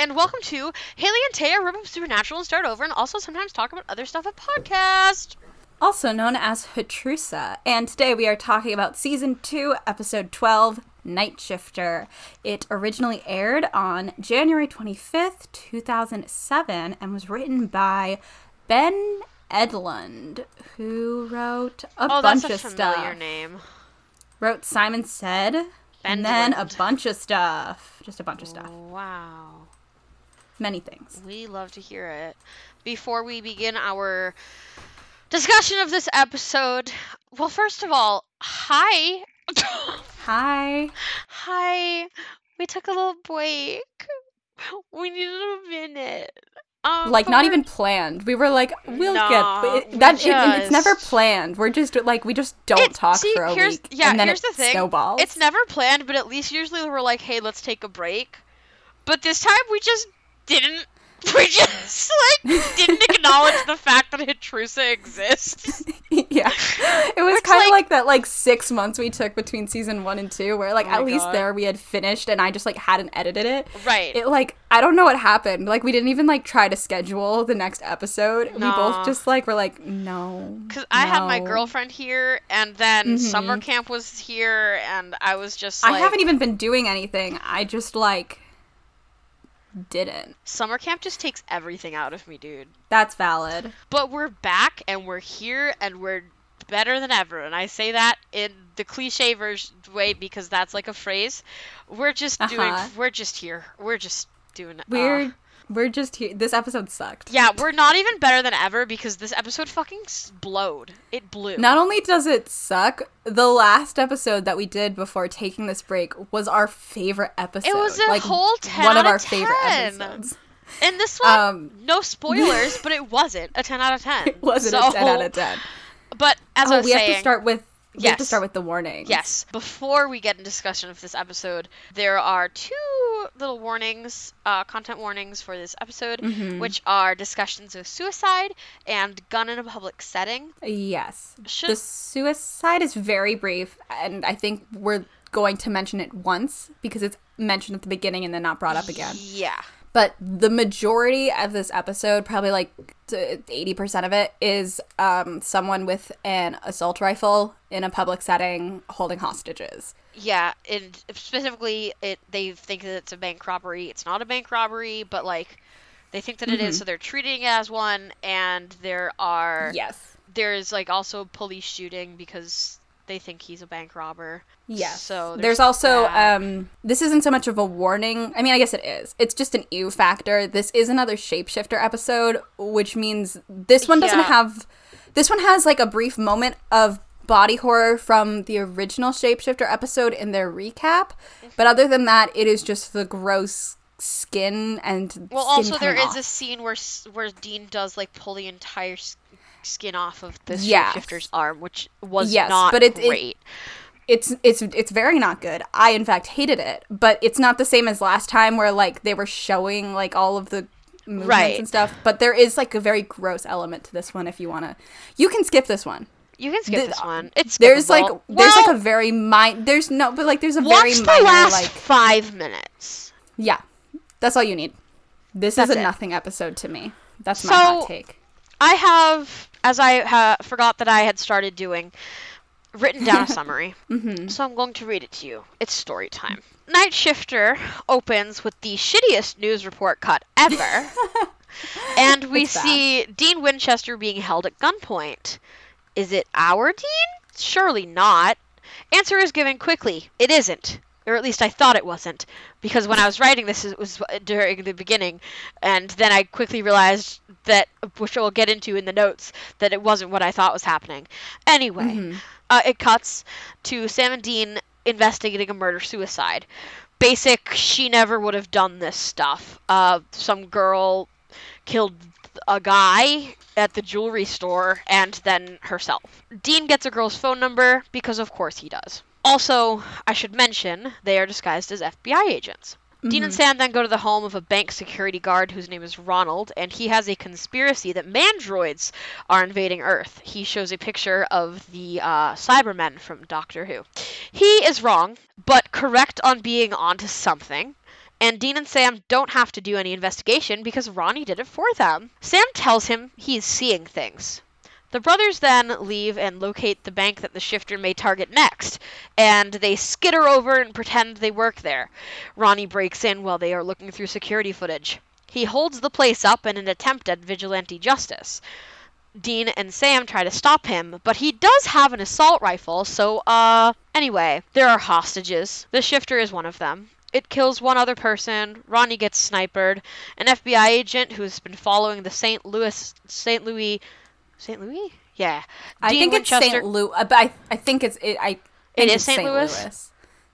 and welcome to Haley and Taya Rip Up Supernatural and Start Over, and also sometimes talk about other stuff at podcast. Also known as Hatrusa. And today we are talking about season 2, episode 12, Night Shifter. It originally aired on January 25th, 2007, and was written by Ben Edlund, who wrote a oh, bunch that's a of familiar stuff. name. Wrote Simon Said, and then a bunch of stuff. Just a bunch of stuff. Wow. Many things. We love to hear it. Before we begin our discussion of this episode, well, first of all, hi. Hi. hi. We took a little break. We needed a minute. Um, like not even planned. We were like, we'll No, get it, that. It, it's never planned. We're just like we just don't It's- talk see, for a week, yeah, and then here's it the thing. snowballs. It's never planned, but at least usually we're like, hey, let's take a break. But this time we just didn't. We just like didn't acknowledge the fact that Hatrusa exists. yeah, it was kind of like- like that like six months we took between season one and two, where like Oh at least God. there we had finished, and I just like hadn't edited it. Right. It like I don't know what happened. Like we didn't even like try to schedule the next episode. We both just like were like no. Because I had my girlfriend here, and then summer Mhm. camp was here, and I was just I haven't even been doing anything. I just like didn't. summer camp just takes everything out of me, dude. That's valid. But we're back, and we're here, and we're better than ever. And I say that in the cliche version way because that's like a phrase. We're just doing. Uh-huh. We're just here. We're just doing. uh, We're just here. This episode sucked. yeah, we're not even better than ever because this episode fucking blowed. It blew. Not only does it suck, the last episode that we did before taking this break was our favorite episode. It was a like, whole 10 one out of our favorite 10. episodes. And this one, Um, no spoilers, but it wasn't a 10 out of 10. It wasn't So- a ten out of ten. But as I Oh, was we have to start with we have to Yes. start with the warnings. Yes. Before we get in discussion of this episode, there are two little warnings, uh, content warnings for this episode, Mhm. which are discussions of suicide and gun in a public setting. Yes. Should The suicide is very brief, and I think we're going to mention it once because it's mentioned at the beginning and then not brought up again. Yeah. But the majority of this episode, probably like eighty percent of it, is um, someone with an assault rifle in a public setting holding hostages. Yeah, and specifically, it they think that it's a bank robbery. It's not a bank robbery, but like they think that it is, Mhm. so they're treating it as one. And there are Yes. there's like also police shooting because they think he's a bank robber. Yes. So there's, there's also um this isn't so much of a warning. I mean, I guess it is. It's just an ew factor. This is another shapeshifter episode, which means this one doesn't Yeah. have this one has like a brief moment of body horror from the original shapeshifter episode in their recap. But other than that, it is just the gross skin and Well, skin also there coming is a scene where where Dean does like pull the entire skin off of the Yes. shapeshifter's arm, which was Yes, not but it- it- great. it's it's it's very not good. I in fact hated it, but it's not the same as last time where like they were showing like all of the movements Right. and stuff. But there is like a very gross element to this one if you want to. You can skip this one. you can skip the- this one. It's There's like skippable. there's like a very min there's no but like there's a very the minor last like five minutes. yeah. That's all you need. This That's is a it. nothing episode to me. That's my So- hot take. I have, as I ha- forgot that I had started doing, written down a summary. hmm So I'm going to read it to you. It's story time. Night Shifter opens with the shittiest news report cut ever. and we It's bad. see Dean Winchester being held at gunpoint. Is it our Dean? Surely not. Answer is given quickly. It isn't. Or at least I thought it wasn't. Because when I was writing this, it was during the beginning. And then I quickly realized that, which we'll get into in the notes, that it wasn't what I thought was happening. Anyway, Mhm. uh, it cuts to Sam and Dean investigating a murder suicide. Basic, she never would have done this stuff. Uh, some girl killed a guy at the jewelry store and then herself. Dean gets a girl's phone number because, of course, he does. Also, I should mention they are disguised as FBI agents. Dean and Sam then go to the home of a bank security guard whose name is Ronald, and he has a conspiracy that mandroids are invading Earth. He shows a picture of the uh, Cybermen from Doctor Who. He is wrong, but correct on being onto something. And Dean and Sam don't have to do any investigation because Ronnie did it for them. Sam tells him he's seeing things. The brothers then leave and locate the bank that the shifter may target next, and they skitter over and pretend they work there. Ronnie breaks in while they are looking through security footage. He holds the place up in an attempt at vigilante justice. Dean and Sam try to stop him, but he does have an assault rifle, so, uh. Anyway, there are hostages. The shifter is one of them. It kills one other person. Ronnie gets sniped. An FBI agent who's been following the St. Louis St. Louis St. Louis? Yeah. I Dean think it's St. Louis, but I, I think it's it. I think it's St. Louis?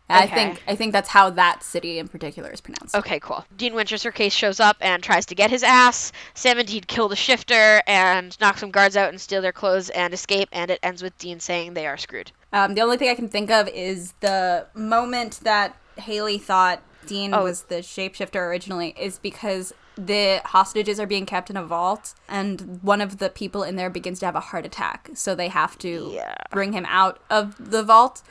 I Okay. think I think that's how that city in particular is pronounced. Okay, cool. Dean Winchester case shows up and tries to get his ass. Sam and Dean kill the shifter and knock some guards out and steal their clothes and escape, and it ends with Dean saying they are screwed. Um, the only thing I can think of is the moment that Haley thought Dean Oh. was the shapeshifter originally is because the hostages are being kept in a vault and one of the people in there begins to have a heart attack. So they have to Yeah. bring him out of the vault.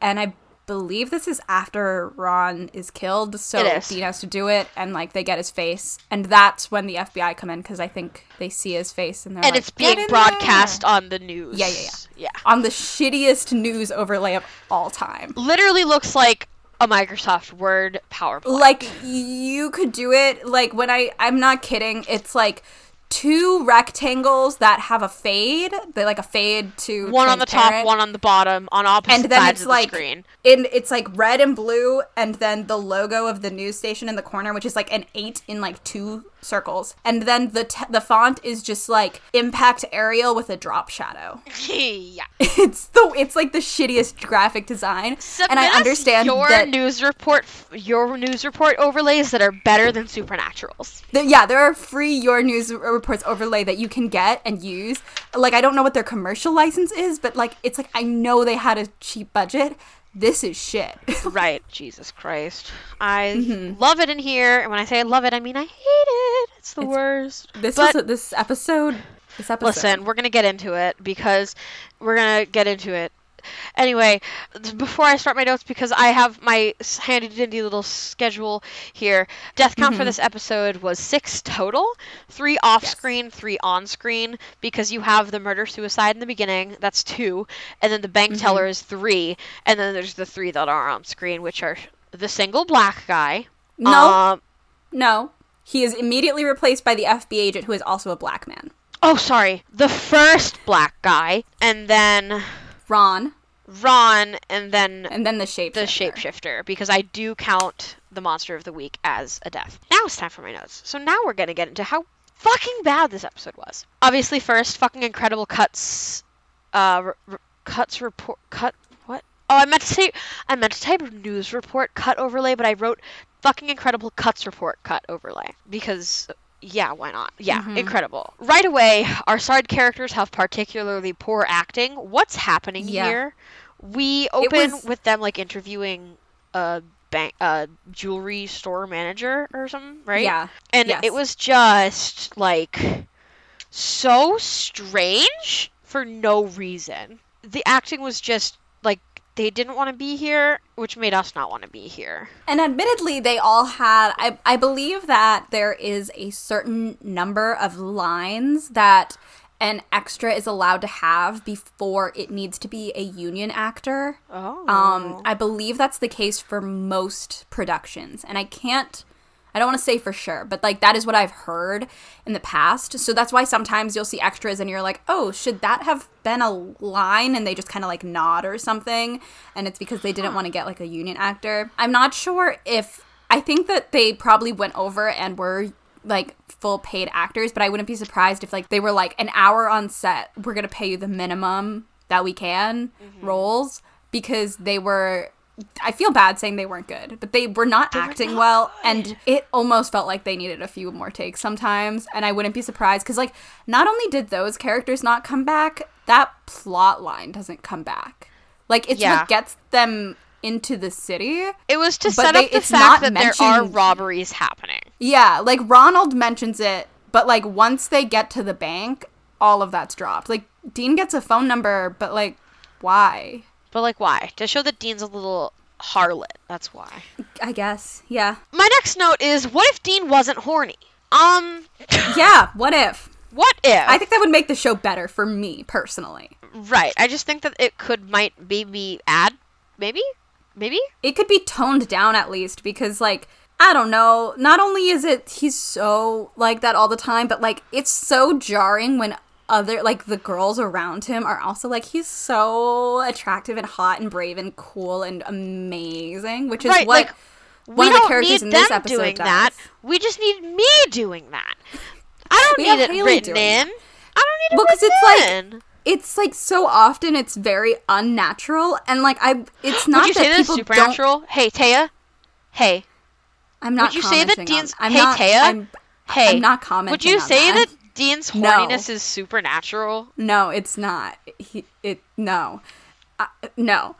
And I believe this is after Ron is killed. So is. Dean has to do it and like they get his face. And that's when the FBI come in because I think they see his face and they're And like, it's being in there!" broadcast on the news. Yeah, yeah, yeah. Yeah. on the shittiest news overlay of all time. Literally looks like a Microsoft Word PowerPoint. Like you could do it like when I I'm not kidding. It's like two rectangles that have a fade. They like a fade to one on the top, one on the bottom, on opposite and then sides it's of like the screen. in it's like red and blue and then the logo of the news station in the corner which is like an 8 in like two circles and then the t- the font is just like impact Arial with a drop shadow yeah. it's the it's like the shittiest graphic design Submit and I understand your that news report, your news report overlays that are better than Supernaturals. There, yeah, there are free Your News Reports overlay that you can get and use. Like, I don't know what their commercial license is, but like, it's like I know they had a cheap budget. This is shit. right. Jesus Christ. I Mm-hmm. love it in here, and when I say I love it, I mean I hate it. It's the worst. this But- was this episode. This episode. Listen, we're gonna get into it because we're gonna get into it. Anyway, before I start my notes, because I have my handy dandy little schedule here. Death count Mm-hmm. for this episode was six total, three off screen, three on screen. Because you have the murder suicide in the beginning, that's two, and then the bank Mm-hmm. teller is three, and then there's the three that are on screen, which are the single black guy. No, Um, no. He is immediately replaced by the FBI agent, who is also a black man. oh, sorry, the first black guy, and then Ron, Ron, and then and then the shapeshifter. the shapeshifter because I do count the monster of the week as a death. Now it's time for my notes. So now we're gonna get into how fucking bad this episode was. Obviously, first, fucking incredible cuts. Uh, r- r- cuts report cut? Oh, I meant to say I meant to type news report cut overlay, but I wrote fucking incredible cuts report cut overlay because. Yeah, why not? Yeah, mm-hmm. incredible. Right away, our side characters have particularly poor acting. What's happening Yeah. here? We open was- with them like interviewing a bank, a jewelry store manager or something, right? Yeah. And yes. it was just like so strange for no reason. The acting was just like they didn't want to be here, which made us not want to be here. And admittedly, they all had. I, I believe that there is a certain number of lines that an extra is allowed to have before it needs to be a union actor. Oh. Um, I believe that's the case for most productions, and I can't. I don't want to say for sure, but like that is what I've heard in the past. So that's why sometimes you'll see extras and you're like, "Oh, should that have been a line?" and they just kind of like nod or something, and it's because they didn't want to get like a union actor. I'm not sure if I think that they probably went over and were like full paid actors, but I wouldn't be surprised if like they were like an hour on set, we're going to pay you the minimum that we can mm-hmm. roles because they were I feel bad saying they weren't good, but they were not acting well, and it almost felt like they needed a few more takes sometimes. And I wouldn't be surprised because, like, not only did those characters not come back, that plot line doesn't come back. Like, it's Yeah. what gets them into the city. it was to set they- up the it's not fact that there are robberies happening. Yeah, like Ronald mentions it, but like once they get to the bank, all of that's dropped. Like Dean gets a phone number, but like why? But like, why? To show that Dean's a little harlot. That's why. I guess. Yeah. My next note is what if Dean wasn't horny? Um, Yeah. What if? what if? I think that would make the show better for me personally. right. I just think that it could might maybe add maybe maybe It could be toned down at least because like I don't know. Not only is it he's so like that all the time, but like it's so jarring when other like the girls around him are also like he's so attractive and hot and brave and cool and amazing, which is right. what like one we of the don't characters need in this episode doing does. that. We just need me doing that. I don't We need it Haley written in. I don't need it Well, 'cause written it's like- in. It's like so often it's very unnatural and like I it's not Would you that say this people supernatural? Hey, Taya. Hey, I'm not Would you say that on- Dean's- I'm hey, not, Taya? I'm, hey. I'm not commenting Would you say that. that Dean's No. horniness is supernatural? No, it's not. He, it no, uh, no.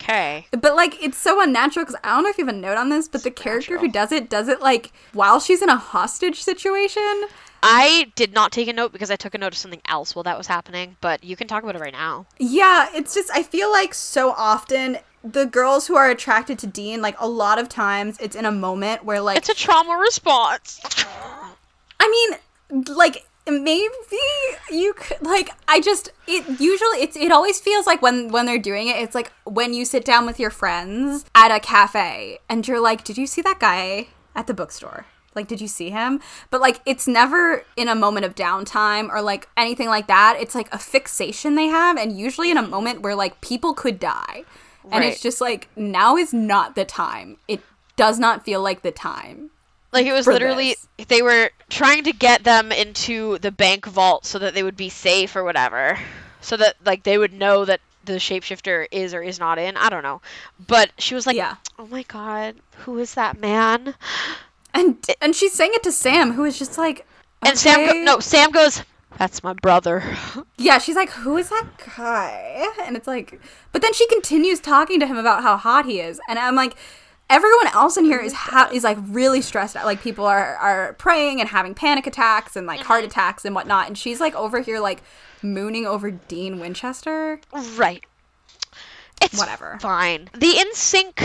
Okay. But like, it's so unnatural because I don't know if you have a note on this, but the character who does it does it like while she's in a hostage situation. I did not take a note because I took a note of something else while that was happening, but you can talk about it right now. Yeah, it's just I feel like so often the girls who are attracted to Dean, like a lot of times, it's in a moment where like It's a trauma response. I mean, like maybe you could like I just it usually it's it always feels like when when they're doing it it's like when you sit down with your friends at a cafe and you're like did you see that guy at the bookstore? Like did you see him? But like it's never in a moment of downtime or like anything like that. It's like a fixation they have and usually in a moment where like people could die. And it's just like now is not the time. It does not feel like the time Like it was literally they were trying to get them into the bank vault so that they would be safe or whatever. So that like they would know that the shapeshifter is or is not in. I don't know. But she was like, Yeah. "Oh my god, who is that man?" And and she's saying it to Sam, who is just like, And Sam go- no, Sam goes, "That's my brother." yeah, she's like, who is that guy? And it's like, but then she continues talking to him about how hot he is, and I'm like, everyone else in here is ha- is like really stressed out. Like people are are praying and having panic attacks and like Mm-hmm. heart attacks and whatnot, and she's like over here like mooning over Dean Winchester. right. It's Whatever. Fine. The in sync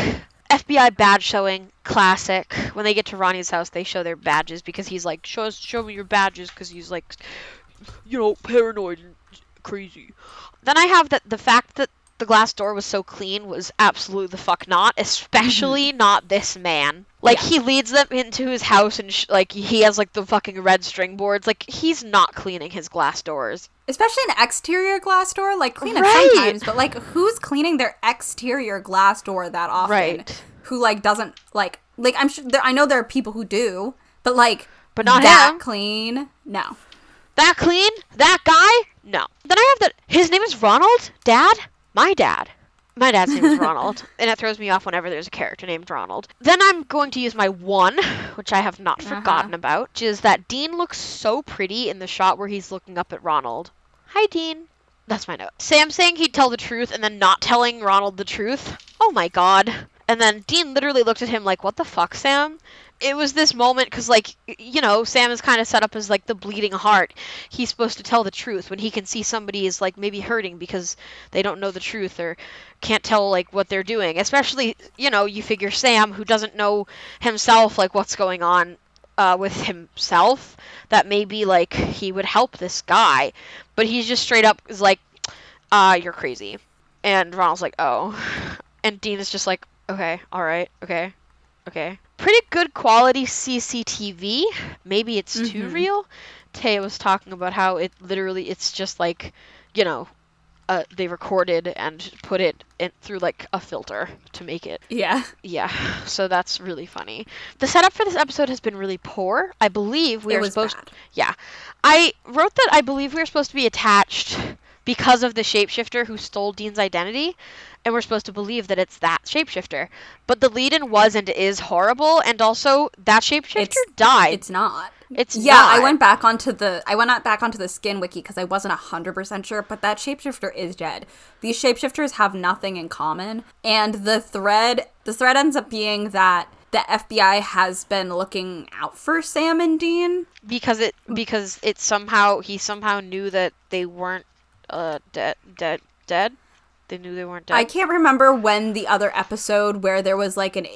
FBI badge showing classic. When they get to Ronnie's house, they show their badges because he's like, "Show us, show me your badges," because he's like, you know, paranoid and crazy. Then I have that the fact that the glass door was so clean was absolutely the fuck not, especially mm-hmm. not this man. Like Yeah. he leads them into his house and sh- like he has like the fucking red string boards. Like he's not cleaning his glass doors. Especially an exterior glass door, like clean it Right. sometimes, but like who's cleaning their exterior glass door that often? Right. Who like doesn't like like I'm sure there, I know there are people who do, but like But not that him. clean. No. That clean? That guy? No. Then I have that. His name is Ronald? Dad? My dad. My dad's name is Ronald. And it throws me off whenever there's a character named Ronald. Then I'm going to use my one, which I have not Uh-huh. forgotten about, which is that Dean looks so pretty in the shot where he's looking up at Ronald. Hi, Dean. That's my note. Sam saying he'd tell the truth and then not telling Ronald the truth. Oh my god. And then Dean literally looked at him like, what the fuck, Sam? It was this moment because, like, you know, Sam is kind of set up as like the bleeding heart. He's supposed to tell the truth when he can see somebody is like maybe hurting because they don't know the truth or can't tell like what they're doing. Especially, you know, you figure Sam, who doesn't know himself, like what's going on uh, with himself, that maybe like he would help this guy, but he's just straight up is like, uh, you're crazy. And Ronald's like, oh. And Dean is just like, okay, all right, okay, okay. Pretty good quality CCTV. Maybe it's too Mhm. real. Taya was talking about how it literally, it's just like, you know, uh, they recorded and put it in, through like a filter to make it Yeah. yeah, so that's really funny. The setup for this episode has been really poor. I believe we it are was supposed bad. Yeah. I wrote that I believe we were supposed to be attached because of the shapeshifter who stole Dean's identity, and we're supposed to believe that it's that shapeshifter. But the lead in was and is horrible, and also that shapeshifter It's- died. It's not. It's yeah, I went back onto the I went not back onto the skin wiki because I wasn't hundred percent sure, but that shapeshifter is dead. These shapeshifters have nothing in common, and the thread the thread ends up being that the FBI has been looking out for Sam and Dean. because it because it somehow he somehow knew that they weren't uh dead dead dead They knew they weren't dead. I can't remember when the other episode where there was like an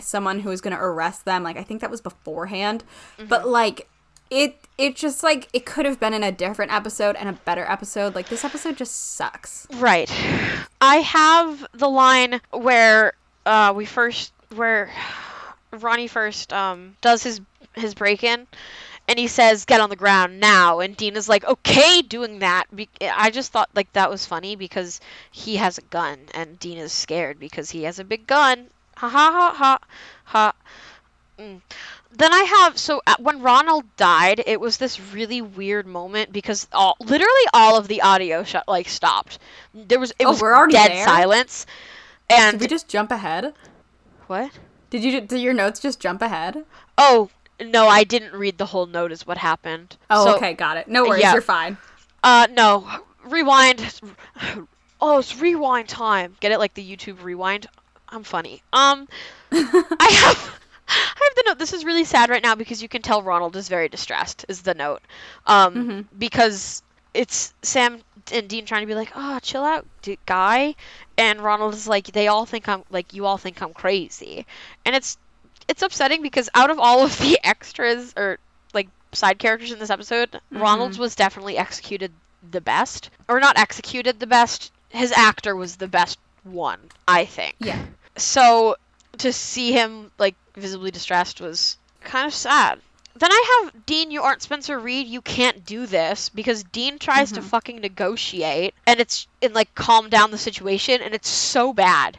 someone who was going to arrest them. Like I think that was beforehand, but like it it just like it could have been in a different episode and a better episode. Like this episode just sucks. Right. I have the line where uh, we first where Ronnie first um, does his his break in, and he says, "Get on the ground now." And Dean is like, "Okay, doing that." I just thought like that was funny because he has a gun, and Dean is scared because he has a big gun. Ha ha ha ha ha. Mm. Then I have so uh, when Ronald died, it was this really weird moment because all literally all of the audio shut like stopped. There was it Oh, was we're already dead there? silence. And Did we just jump ahead? what? Did you did your notes just jump ahead? Oh no, I didn't read the whole note. Is what happened. Oh, So, okay, got it. No worries, yeah. you're fine. Uh, no, rewind. Oh, it's rewind time. Get it like the YouTube rewind. I'm funny. Um, I have. I have the note. This is really sad right now because you can tell Ronald is very distressed. Is the note, um, Mm-hmm. because it's Sam and Dean trying to be like, "Oh, chill out, d- guy," and Ronald is like, "They all think I'm like you all think I'm crazy," and it's it's upsetting because out of all of the extras or like side characters in this episode, Mm-hmm. Ronald's was definitely executed the best, or not executed the best. His actor was the best one, I think. Yeah. So to see him like visibly distressed was kind of sad. Then I have Dean, you aren't Spencer Reid, you can't do this because Dean tries to fucking negotiate and it's and like calm down the situation and it's so bad.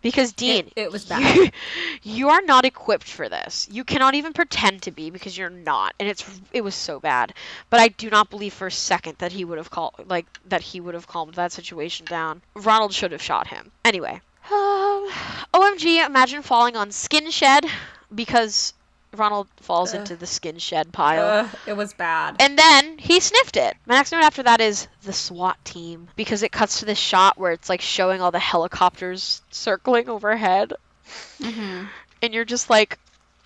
Because Dean, it was you- bad. You, are not equipped for this. You cannot even pretend to be because you're not, and it's it was so bad. But I do not believe for a second that he would have called like that he would have calmed that situation down. Ronald should have shot him. Anyway, um, OMG! Imagine falling on Skin Shed because Ronald falls into the Skin Shed pile. Ugh, it was bad. And then he sniffed it. My next note after that is the SWAT team because it cuts to this shot where it's like showing all the helicopters circling overhead. Mm-hmm. And you're just like,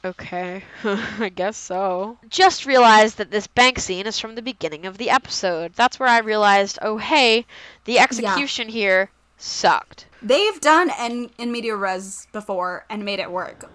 okay, I guess so. Just realized that this bank scene is from the beginning of the episode. That's where I realized, oh hey, the execution here sucked. They've done in in media res before and made it work.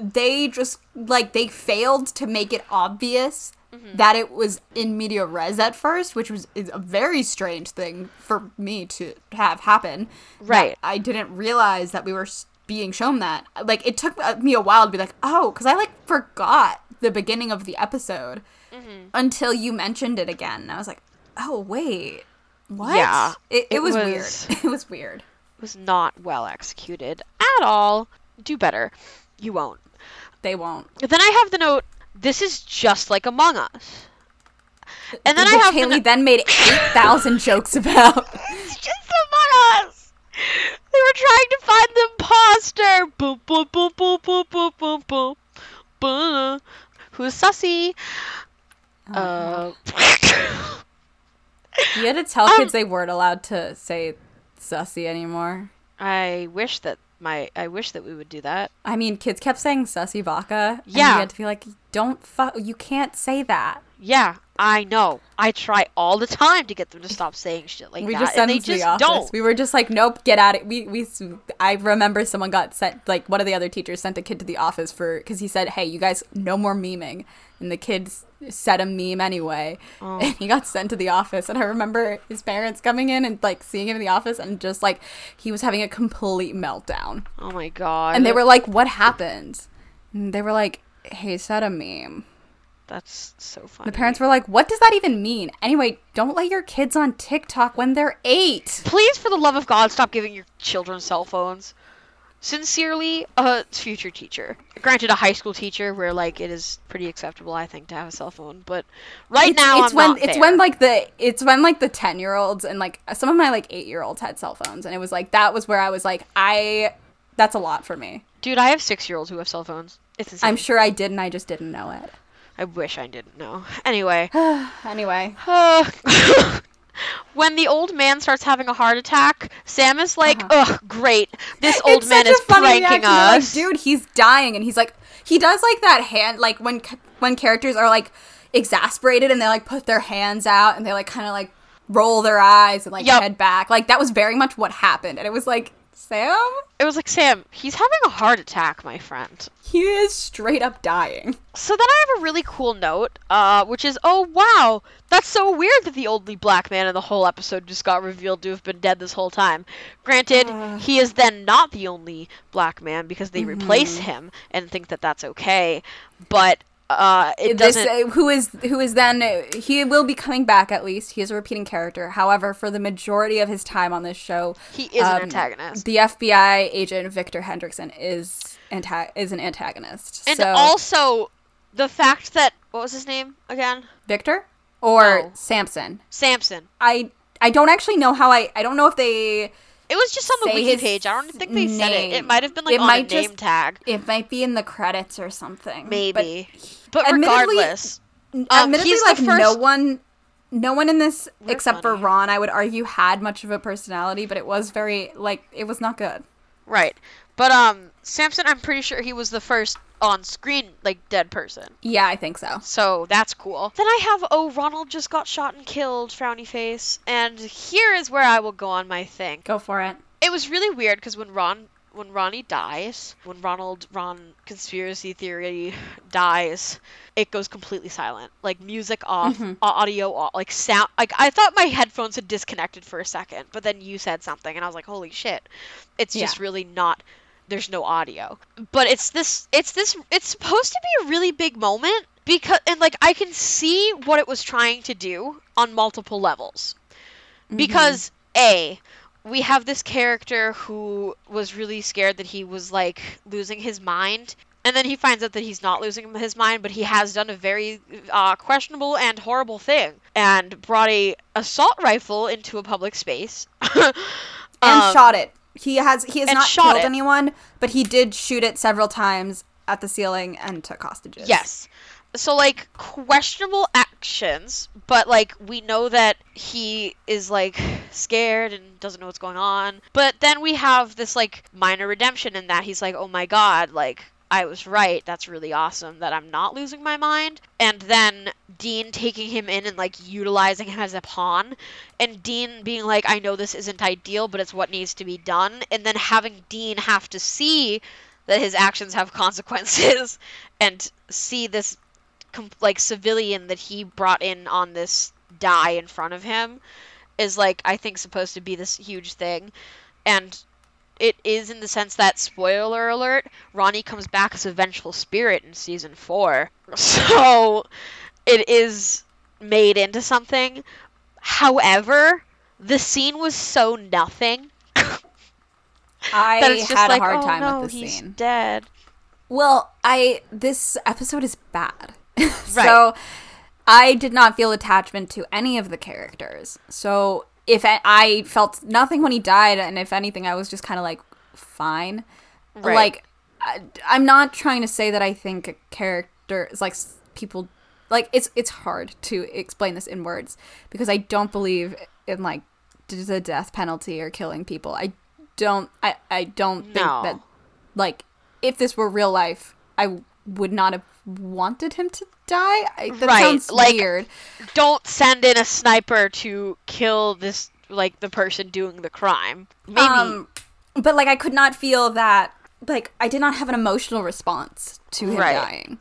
They just like they failed to make it obvious Mm-hmm. that it was in media res at first, which was is a very strange thing for me to have happen. Right. I didn't realize that we were being shown that. Like it took uh, me a while to be like, "Oh, cuz I like forgot the beginning of the episode Mm-hmm. until you mentioned it again." And I was like, "Oh, wait. What?" Yeah, It, it, it was, was- weird. It was weird. It was not well executed at all. Do better. You won't. They won't. Then I have the note. This is just like Among Us. And then I have Haley the no- then made eight thousand jokes about. it's just Among Us. They were trying to find the imposter. Boom, boom, boom, boom, boom, boom, boom, boom. boom. Who's sussy? Oh. Uh. you had to tell um, kids they weren't allowed to say sussy anymore. I wish that my I wish that we would do that. I mean, kids kept saying sussy vodka. And Yeah. you had to be like, don't fuck. You can't say that. Yeah, I know. I try all the time to get them to stop saying shit like we that, just and sent they them to just the office. don't. We were just like, nope, get out of We we. I remember someone got sent. Like one of the other teachers sent a kid to the office for because he said, "Hey, you guys, no more memeing." And the kids said a meme anyway, Oh. and he got sent to the office. And I remember his parents coming in and like seeing him in the office, and just like he was having a complete meltdown. Oh my god. And they were like, "What happened?" And they were like, "He said a meme." That's so funny. The parents were like, "What does that even mean?" Anyway, don't let your kids on TikTok when they're eight. Please, for the love of God, stop giving your children cell phones. Sincerely, a future teacher. Granted, a high school teacher where like it is pretty acceptable, I think, to have a cell phone. But right it's, now, it's I'm when it's there. when like the it's when like the 10 year olds and like some of my like 8 year olds had cell phones and it was like that was where i was like i that's a lot for me dude, I have six year olds who have cell phones. It's insane. i'm sure i did and i just didn't know it I wish I didn't know. Anyway, anyway when the old man starts having a heart attack, Sam is like, uh-huh. "Ugh, great! This old It's man is pranking. They're like, us." dude he's dying and he's like he does like that hand like when when characters are like exasperated and they like put their hands out and they like kind of like roll their eyes and like Yep. head back. Like that was very much what happened. And it was like, Sam, It was like, Sam, he's having a heart attack, my friend. he is straight up dying. So then I have a really cool note, uh, which is, oh wow, that's so weird that the only black man in the whole episode just got revealed to have been dead this whole time. Granted, Uh. he is then not the only black man because they replace Mm-hmm. him and think that that's okay, but uh, it this doesn't. uh, who is who is then he will be coming back at least. He is a repeating character. However, for the majority of his time on this show, he is an um, antagonist. The FBI agent Victor Henriksen is anta- is an antagonist. And so, also, the fact that what was his name again? Victor or No. Samson. Samson. I I don't actually know how I I don't know if they It was just on the wiki page. I don't think they said it. It might have been like It on might a name just- tag, it might be in the credits or something. maybe. But, admittedly- regardless, But Um, admittedly, like no one. No one in this, We're except for. Ron, I would argue, had much of a personality, but it was very like it was not good. Right? But um, Samson, I'm pretty sure he was the first on-screen like dead person. Yeah, I think so. So that's cool. Then I have oh Ronald just got shot and killed, frowny face. And here is where I will go on my thing. Go for it. It was really weird because when Ron when Ronnie dies, when Ronald Ron conspiracy theory dies, it goes completely silent. Like music off, Mhm. audio off, like sound. Like I thought my headphones had disconnected for a second, but then you said something, and I was like, "Holy shit!" It's just really not. There's no audio, but it's this. It's this. It's supposed to be a really big moment because, and like I can see what it was trying to do on multiple levels because a we have this character who was really scared that he was like losing his mind and then he finds out that he's not losing his mind but he has done a very uh, questionable and horrible thing and brought a assault rifle into a public space and Um, shot it. He has he has not shot killed it. anyone, but he did shoot it several times at the ceiling and took hostages. Yes. So like questionable actions, but like we know that he is like scared and doesn't know what's going on. But then we have this like minor redemption in that he's like, "Oh my god, like I was right. That's really awesome that I'm not losing my mind." And then Dean taking him in and like utilizing him as a pawn and Dean being like, "I know this isn't ideal, but it's what needs to be done." And then having Dean have to see that his actions have consequences and see this like civilian that he brought in on this die in front of him is like I think supposed to be this huge thing and it is in the sense that spoiler alert Ronnie comes back as a vengeful spirit in season 4 so it is made into something however the scene was so nothing I that it's just had like a hard oh time no, with the he's scene. dead Well, I this episode is bad. so I did not feel attachment to any of the characters. So if I, I felt nothing when he died, and if anything, I was just kind of like fine. Right. Like I, I'm not trying to say that I think a character is like people like it's it's hard to explain this in words because I don't believe in like the death penalty or killing people. I don't I I don't think No. that like if this were real life, I would not have wanted him to die. I, that Right, sounds like- weird. don't send in a sniper to kill this like the person doing the crime. Maybe Um, but like I could not feel that like I did not have an emotional response to him Right. dying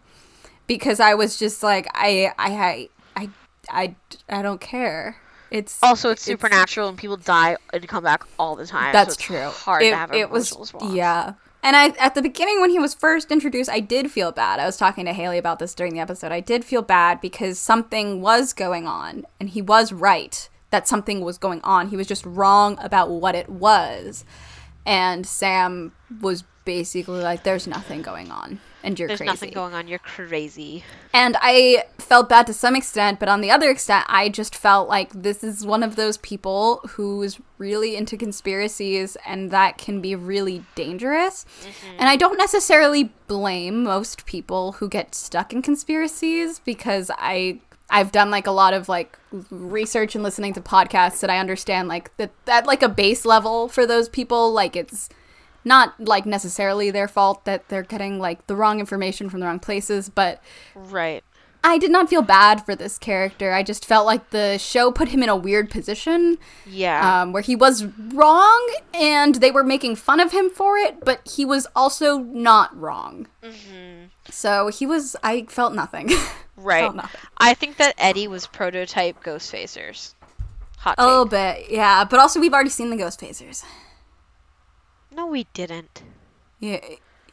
because I was just like I I I I I, I don't care. It's also it's supernatural and people die and come back all the time. so That's it's true. Hard it, to have an it was emotional response. yeah. And I at the beginning when he was first introduced, I did feel bad. I was talking to Haley about this during the episode. I did feel bad because something was going on, and he was right that something was going on. He was just wrong about what it was. And Sam was basically like, "There's nothing going on, and you're There's crazy." nothing going on. You're crazy. And I felt bad to some extent, but on the other extent, I just felt like this is one of those people who's really into conspiracies, and that can be really dangerous. Mm-hmm. And I don't necessarily blame most people who get stuck in conspiracies because I. I've done like a lot of like research and listening to podcasts that I understand like that at like a base level for those people like it's not like necessarily their fault that they're getting like the wrong information from the wrong places but Right. I did not feel bad for this character. I just felt like the show put him in a weird position Yeah. um, where he was wrong and they were making fun of him for it, but he was also not wrong. hmm So he was, I felt nothing. Right. felt nothing. I think that Eddie was prototype Ghost Facers. Hot A little bit, yeah. But also, we've already seen the Ghost Facers. No, we didn't. Yeah,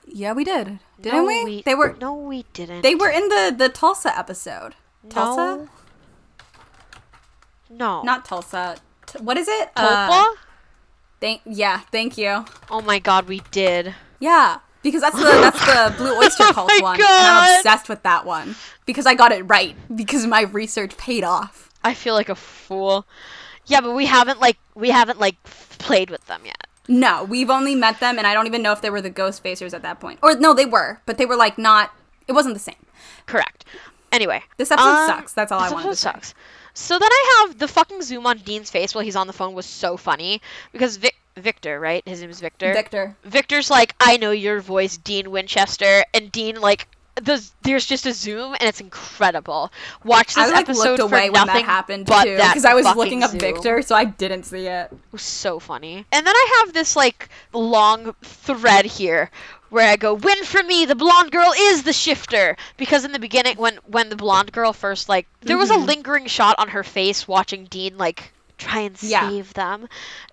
yeah, we did, didn't no, we? They were, No, we didn't. they were in the the Tulsa episode. Tulsa? No. No. Not Tulsa. T- what is it? Tulpa? Uh, thank, yeah, thank you. oh my god, we did. Yeah, because that's the that's the Blue Oyster Oh Cult my one, and I'm obsessed with that one because I got it right because my research paid off. I feel like a fool. Yeah, but we haven't like we haven't like played with them yet. No, we've only met them, and I don't even know if they were the Ghost Facers at that point. Or no, they were, but they were like not. It wasn't the same. Correct. Anyway, This episode um, sucks. That's all I wanted to episode say. sucks. So then I have the fucking zoom on Dean's face while he's on the phone was so funny because Vic- Victor, right? His name is Victor. Victor. Victor's like, I know your voice, Dean Winchester, and Dean like. There's, there's just a zoom and it's incredible. Watch this I like episode looked away for when that happened but too, because I was looking up zoom. Victor, so I didn't see it. It was so funny. And then I have this like long thread here where I go, "Win for me! The blonde girl is the shifter." Because in the beginning, when when the blonde girl first like, there was a Mhm. lingering shot on her face watching Dean like try and Yeah. save them,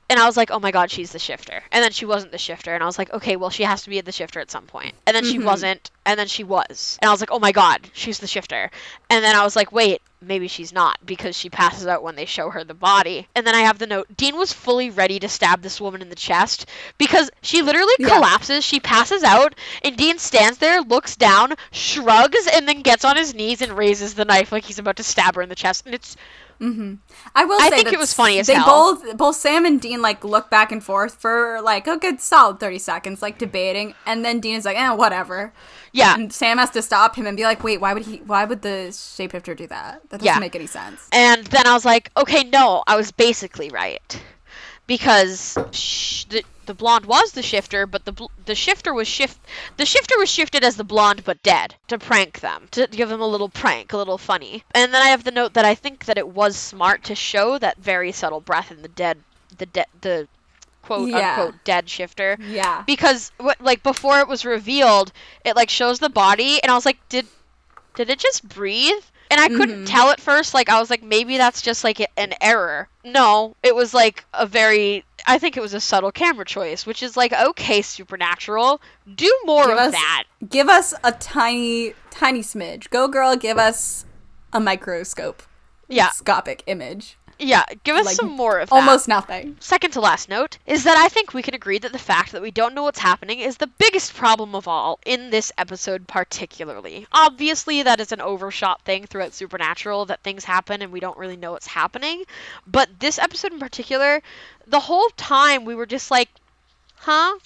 and I was like, "Oh my god, she's the shifter." And then she wasn't the shifter, and I was like, "Okay, well she has to be the shifter at some point." And then she Mhm. wasn't, and then she was, and I was like, "Oh my god, she's the shifter." And then I was like, "Wait." Maybe she's not because she passes out when they show her the body. And then I have the note Dean was fully ready to stab this woman in the chest because she literally Yeah. collapses, she passes out, and Dean stands there, looks down, shrugs, and then gets on his knees and raises the knife like he's about to stab her in the chest. And it's hmm I will. I say think that it was funny as they hell. both both Sam and Dean like look back and forth for like a good solid thirty seconds, like debating, and then Dean is like, "Eh, whatever." yeah. And Sam has to stop him and be like, "Wait, why would he? Why would the shapeshifter do that? That doesn't Yeah. make any sense." And then I was like, okay, no, I was basically right. Because sh- the, the blonde was the shifter, but the bl- the shifter was shift the shifter was shifted as the blonde but dead to prank them, to give them a little prank, a little funny. And then I have the note that I think that it was smart to show that very subtle breath in the dead the dead the quote Yeah. unquote dead shifter Yeah. because what like before it was revealed it like shows the body and i was like did did it just breathe and i couldn't Mhm. tell at first like i was like maybe that's just like an error no it was like a very i think it was a subtle camera choice which is like okay supernatural do more Give of us- that Give us a tiny, tiny smidge. Go, girl. Give us a microscope. yeah Scopic image. Yeah give us Like, some more of that Almost nothing. Second to last note is that I think we can agree that the fact that we don't know what's happening is the biggest problem of all in this episode, particularly. Obviously, that is an overshot thing throughout Supernatural that things happen and we don't really know what's happening. But this episode in particular, the whole time we were just like, huh?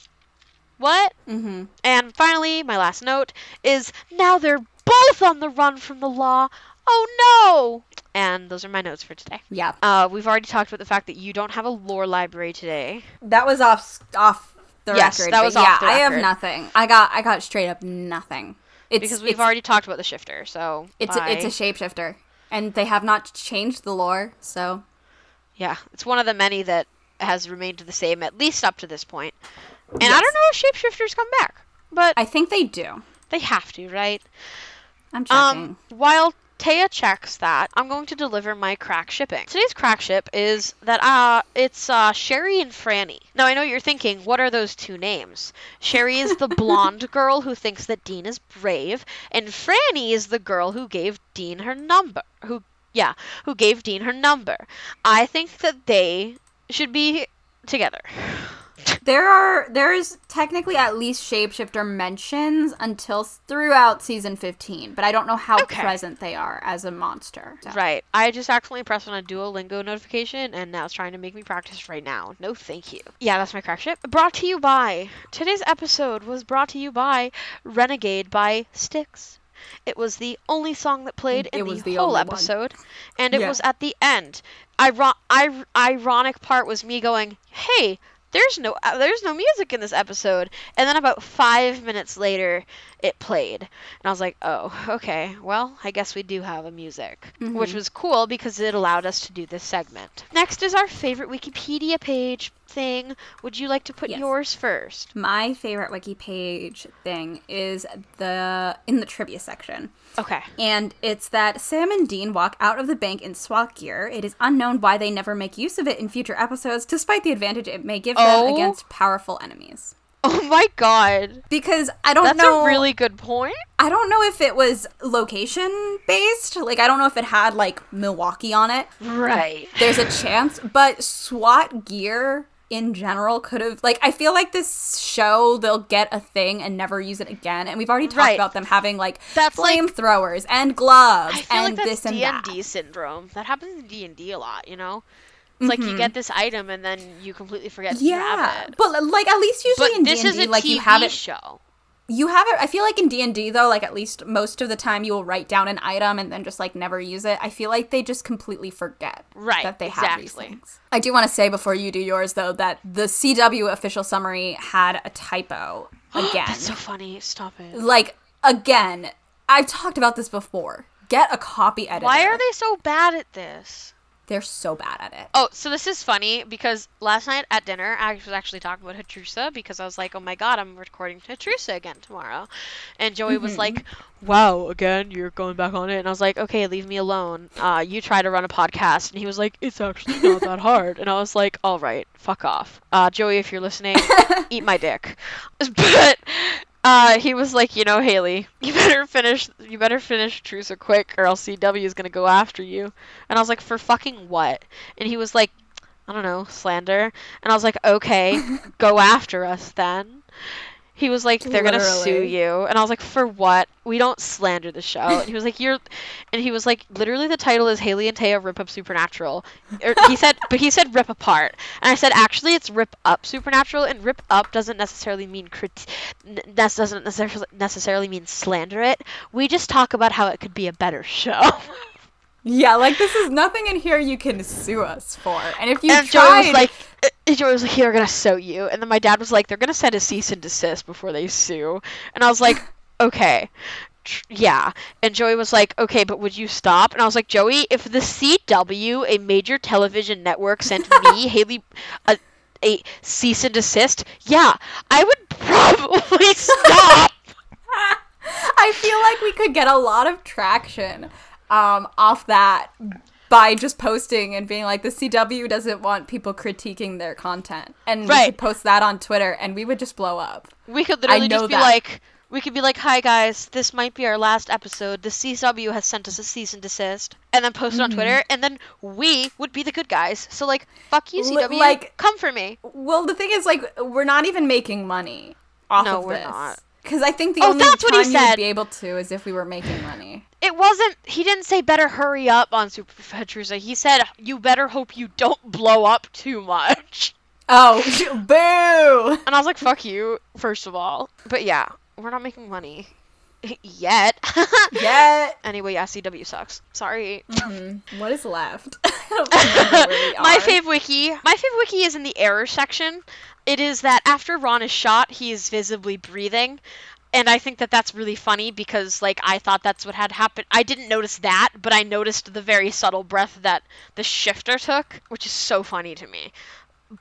What? Mm-hmm. And finally, my last note is now they're both on the run from the law. Oh no! And those are my notes for today. Yeah. Uh, we've already talked about the fact that you don't have a lore library today. That was off off the Yes, record. that was yeah, off the I have nothing. I got I got straight up nothing. It's because we've it's, already talked about the shifter, so it's a, it's a shapeshifter, and they have not changed the lore. So yeah, it's one of the many that has remained the same at least up to this point. And I don't know if shapeshifters come back, but I think they do. they have to, right? I'm checking. Um, while Taya checks that, I'm going to deliver my crack shipping. Today's crack ship is that uh it's uh Sherry and Franny. Now I know you're thinking, what are those two names? Sherry is the blonde girl who thinks that Dean is brave, and Franny is the girl who gave Dean her number. Who yeah, who gave Dean her number. I think that they should be together. There are there's technically at least shapeshifter mentions until throughout season 15, but I don't know how Okay. present they are as a monster. So. Right. I just accidentally pressed on a Duolingo notification and now it's trying to make me practice right now. No thank you. Yeah, that's my crack ship. Brought to you by. Today's episode was brought to you by Renegade by Styx. It was the only song that played in the, the whole only one. episode, and it Yeah. was at the end. Iron- I- ironic part was me going, "Hey, there's no uh, there's no music in this episode," and then about five minutes later, it played. And I was like, oh, okay, well, I guess we do have a music, which Mhm. was cool because it allowed us to do this segment. Next is our favorite Wikipedia page thing. Would you like to put Yes. yours first? My favorite wiki page thing is the in the trivia section. Okay. And it's that Sam and Dean walk out of the bank in SWAT gear. It is unknown why they never make use of it in future episodes, despite the advantage it may give them Oh. against powerful enemies. Oh my god. Because I don't That's know That's a really good point. I don't know if it was location based. Like I don't know if it had like Milwaukee on it. Right. There's a chance, but SWAT gear in general could have like I feel like this show they'll get a thing and never use it again. And we've already talked Right. about them having like That's like- flamethrowers and gloves I feel and like this and D and that. D syndrome. That happens in D and D a lot, you know. It's like you get this item and then you completely forget Mm-hmm. Yeah, have it. but like at least usually But in D and D, like you have it show. You have it i feel like in d&d though like at least most of the time you will write down an item and then just like never use it i feel like they just completely forget Right, that they have these things i do want to say before you do yours though that the cw official summary had a typo again That's so funny. Stop it. like again i've talked about this before get a copy editor Why are they so bad at this? They're so bad at it Oh, so this is funny because last night at dinner I was actually talking about Hatrusa because I was like, oh my god, I'm recording Hatrusa again tomorrow. And Joey was like, wow, again, you're going back on it. And I was like, okay, leave me alone. Uh, you try to run a podcast. And he was like, it's actually not that hard. And I was like, all right, fuck off. Uh, Joey, if you're listening, eat my dick. But uh, he was like, you know, Haley, you better finish, you better finish Trusa quick, or else CW is gonna go after you. And I was like, for fucking what? And he was like, I don't know, slander. And I was like, okay, go after us then. He was like, they're gonna sue you, and I was like, for what? We don't slander the show. And he was like, you're, and he was like, literally the title is Haley and Taya rip up Supernatural. Or he said, but he said rip apart, and I said actually it's rip up Supernatural, and rip up doesn't necessarily mean crit, n- that doesn't necessarily necessarily mean slander it. We just talk about how it could be a better show. yeah like this is nothing in here you can sue us for and if you and tried like, uh, Joey was like, they're gonna sue you, and then my dad was like, they're gonna send a cease and desist before they sue, and I was like, okay. tr- Yeah, and Joey was like, "Okay, but would you stop?" And I was like, "Joey, if the CW, a major television network, sent me Haley a, a cease and desist, yeah, I would probably stop." I feel like we could get a lot of traction um, off that by just posting and being like, the CW doesn't want people critiquing their content. And we could post that on Twitter and we would just blow up. We could literally just be that. like, we could be like, "Hi guys, this might be our last episode. The CW has sent us a cease and desist," and then post it on Mm-hmm. Twitter, and then we would be the good guys. So like, fuck you, CW, like- come for me. Well, the thing is, like, we're not even making money off No, of we're this. not. Because I think the Oh, only that's what he time said. would be able to is if we were making money. It wasn't. He didn't say better hurry up on Super Hatrusa. He said you better hope you don't blow up too much. Oh, boo! And I was like, fuck you, first of all. But yeah, we're not making money yet. Yeah. Anyway, yeah, CW sucks. Sorry. Mhm. What is left? I don't remember where we my fave wiki. My fave wiki is in the error section. It is that after Ron is shot, he is visibly breathing. And I think that that's really funny because, like, I thought that's what had happened. I didn't notice that, but I noticed the very subtle breath that the shifter took, which is so funny to me.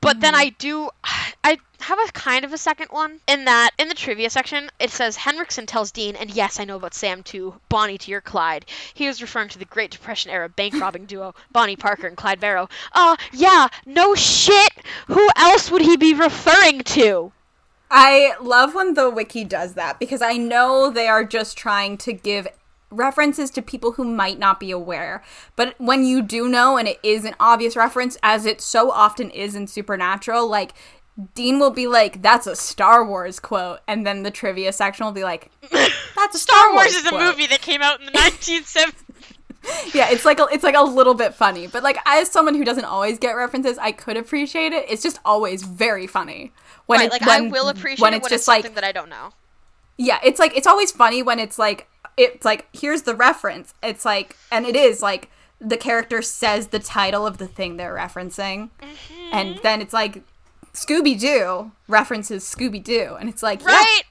But then I do, I have a kind of a second one in that in the trivia section it says Henriksen tells Dean, and yes, I know about Sam too. Bonnie to your Clyde. He was referring to the Great Depression era bank robbing duo Bonnie Parker and Clyde Barrow. Uh, yeah, no shit. Who else would he be referring to? I love when the wiki does that because I know they are just trying to give references to people who might not be aware. But when you do know and it is an obvious reference, as it so often is in Supernatural, like Dean will be like, "That's a Star Wars quote," and then the trivia section will be like, "That's a Star, Star Wars is a quote." movie that came out in the 1970s. Yeah, it's like a, it's like a little bit funny, but like as someone who doesn't always get references, I could appreciate it. It's just always very funny when Right, it like I will appreciate when it's when just it's like something that I don't know. yeah it's like it's always funny when it's like it's like here's the reference it's like and it is like the character says the title of the thing they're referencing mm-hmm. and then it's like scooby-doo references scooby-doo and it's like yeah, Right?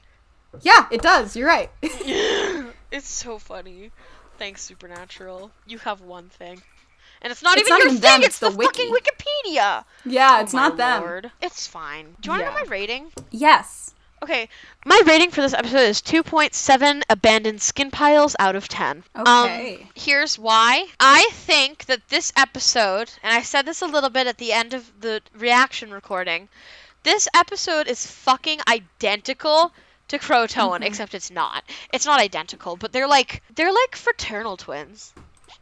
Yeah, it does. You're right. it's so funny. Thanks, Supernatural. You have one thing. And it's not It's even not your even thing, them, it's it's the, the wiki. fucking Wikipedia. yeah, Oh it's not them. Lord. It's fine. Do you want to Yeah. know my rating? Yes. Okay, my rating for this episode is 2.7 abandoned skin piles out of 10. Okay. Um, here's why. I think that this episode, and I said this a little bit at the end of the reaction recording, this episode is fucking identical to Croatoan, Mhm. except it's not. It's not identical, but they're like they're like fraternal twins.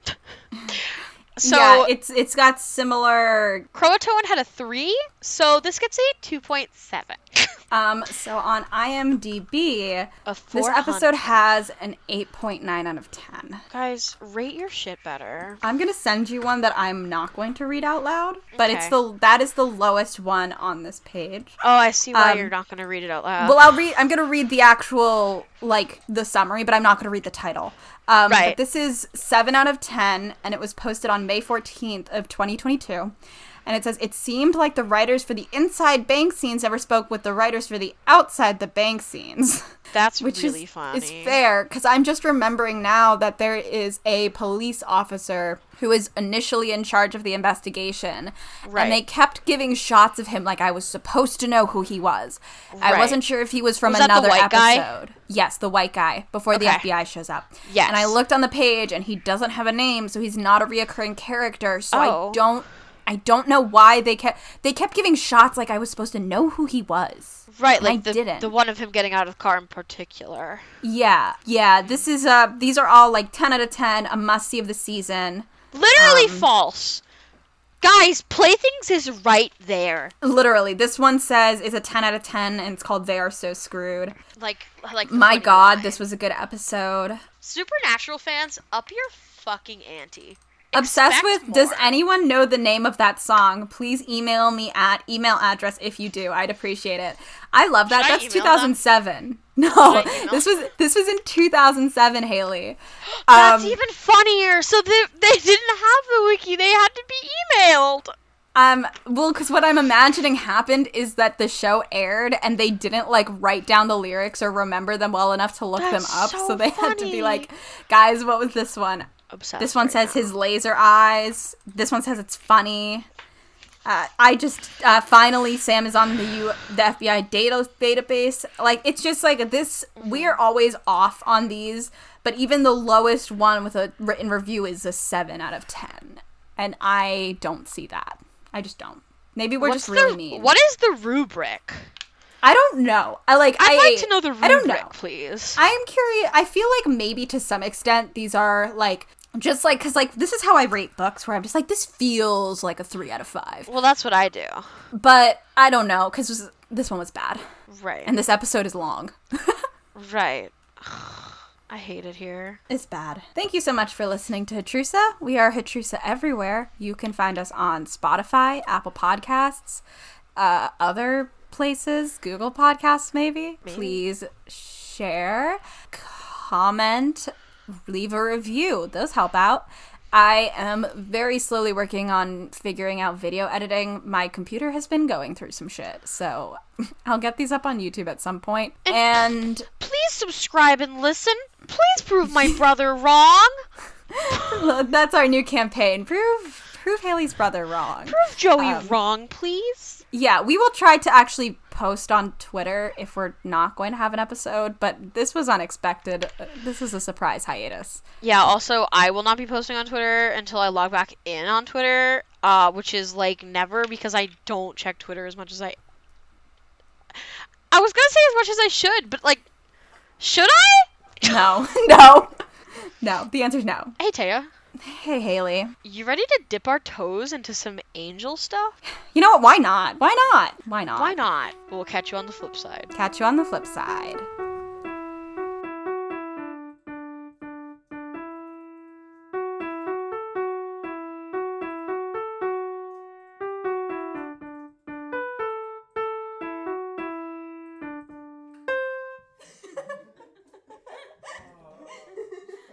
so yeah, it's it's got similar. Croatoan had a three, so this gets a 2.7. Um, so on IMDb, this episode has an 8.9 out of 10. Guys, rate your shit better. I'm gonna send you one that I'm not going to read out loud, but it's the that is the lowest one on this page. Oh, I see why Um, you're not gonna read it out loud. well, I'll read. I'm gonna read the actual like the summary, but I'm not gonna read the title. Um, Right. But this is seven out of ten, and it was posted on May 14th of 2022. And it says it seemed like the writers for the inside bank scenes never spoke with the writers for the outside the bank scenes. That's which really is, funny. It's fair because I'm just remembering now that there is a police officer who is initially in charge of the investigation, Right. and they kept giving shots of him like I was supposed to know who he was. I wasn't sure if he was from Was another white guy? episode. Yes, the white guy before the FBI shows up. Yes. and I looked on the page, and he doesn't have a name, so he's not a reoccurring character. So Oh. I don't. I don't know why they kept they kept giving shots like I was supposed to know who he was. Right, And I like the, didn't. the one of him getting out of the car in particular. Yeah, yeah. This is uh these are all like ten out of ten, a must see of the season. Literally Um, false. Guys, Playthings is right there. Literally, this one says is a ten out of ten, and it's called "They Are So Screwed." Like, like. My God, line. this was a good episode. Supernatural fans, up your fucking ante. Obsessed with. Does anyone know the name of that song? Please email me at email address if you do. I'd appreciate it. I love that. Should That's email them? 2007. No, this was this was in 2007, Haley. That's Um, even funnier. So they, they didn't have the wiki; they had to be emailed. Um, well, because what I'm imagining happened is that the show aired and they didn't like write down the lyrics or remember them well enough to look That's them up, so so they had to be like, guys, what was this one? Obsessed. This one right says now. his laser eyes. This one says it's funny. Uh, I just uh, finally Sam is on the U- the FBI data database. Like it's just like this. We are always off on these, but even the lowest one with a written review is a seven out of ten, and I don't see that. I just don't. Maybe we're What's just really the, mean. What is the rubric? I don't know. I like. I'd I, like to know the rubric, I don't know. please. I am curious. I feel like maybe to some extent these are like just like because like this is how I rate books where I'm just like this feels like a three out of five, well, that's what I do. but I don't know because this one was bad Right. and this episode is long. right. I hate it here. It's bad. Thank you so much for listening to Hatrusa. We are Hatrusa everywhere. You can find us on Spotify, Apple Podcasts, uh, other places, Google Podcasts, maybe. Please share, comment, leave a review. Those help out. I am very slowly working on figuring out video editing. My computer has been going through some shit, so I'll get these up on YouTube at some point. And Please subscribe and listen. Please prove my brother wrong. That's our new campaign. Prove prove Haley's brother wrong. Prove Joey Um, wrong, please. Yeah, we will try to actually post on Twitter if we're not going to have an episode, but this was unexpected. Uh, This is a surprise hiatus. Yeah, also, I will not be posting on Twitter until I log back in on Twitter, uh, which is like never because I don't check Twitter as much as I. I was gonna say as much as I should, but like, should I? No, no, no. The answer's no. Hey, Taya, Hey, Haley. you ready to dip our toes into some angel stuff? You know what? Why not? Why not? Why not? Why not? We'll catch you on the flip side. Catch you on the flip side.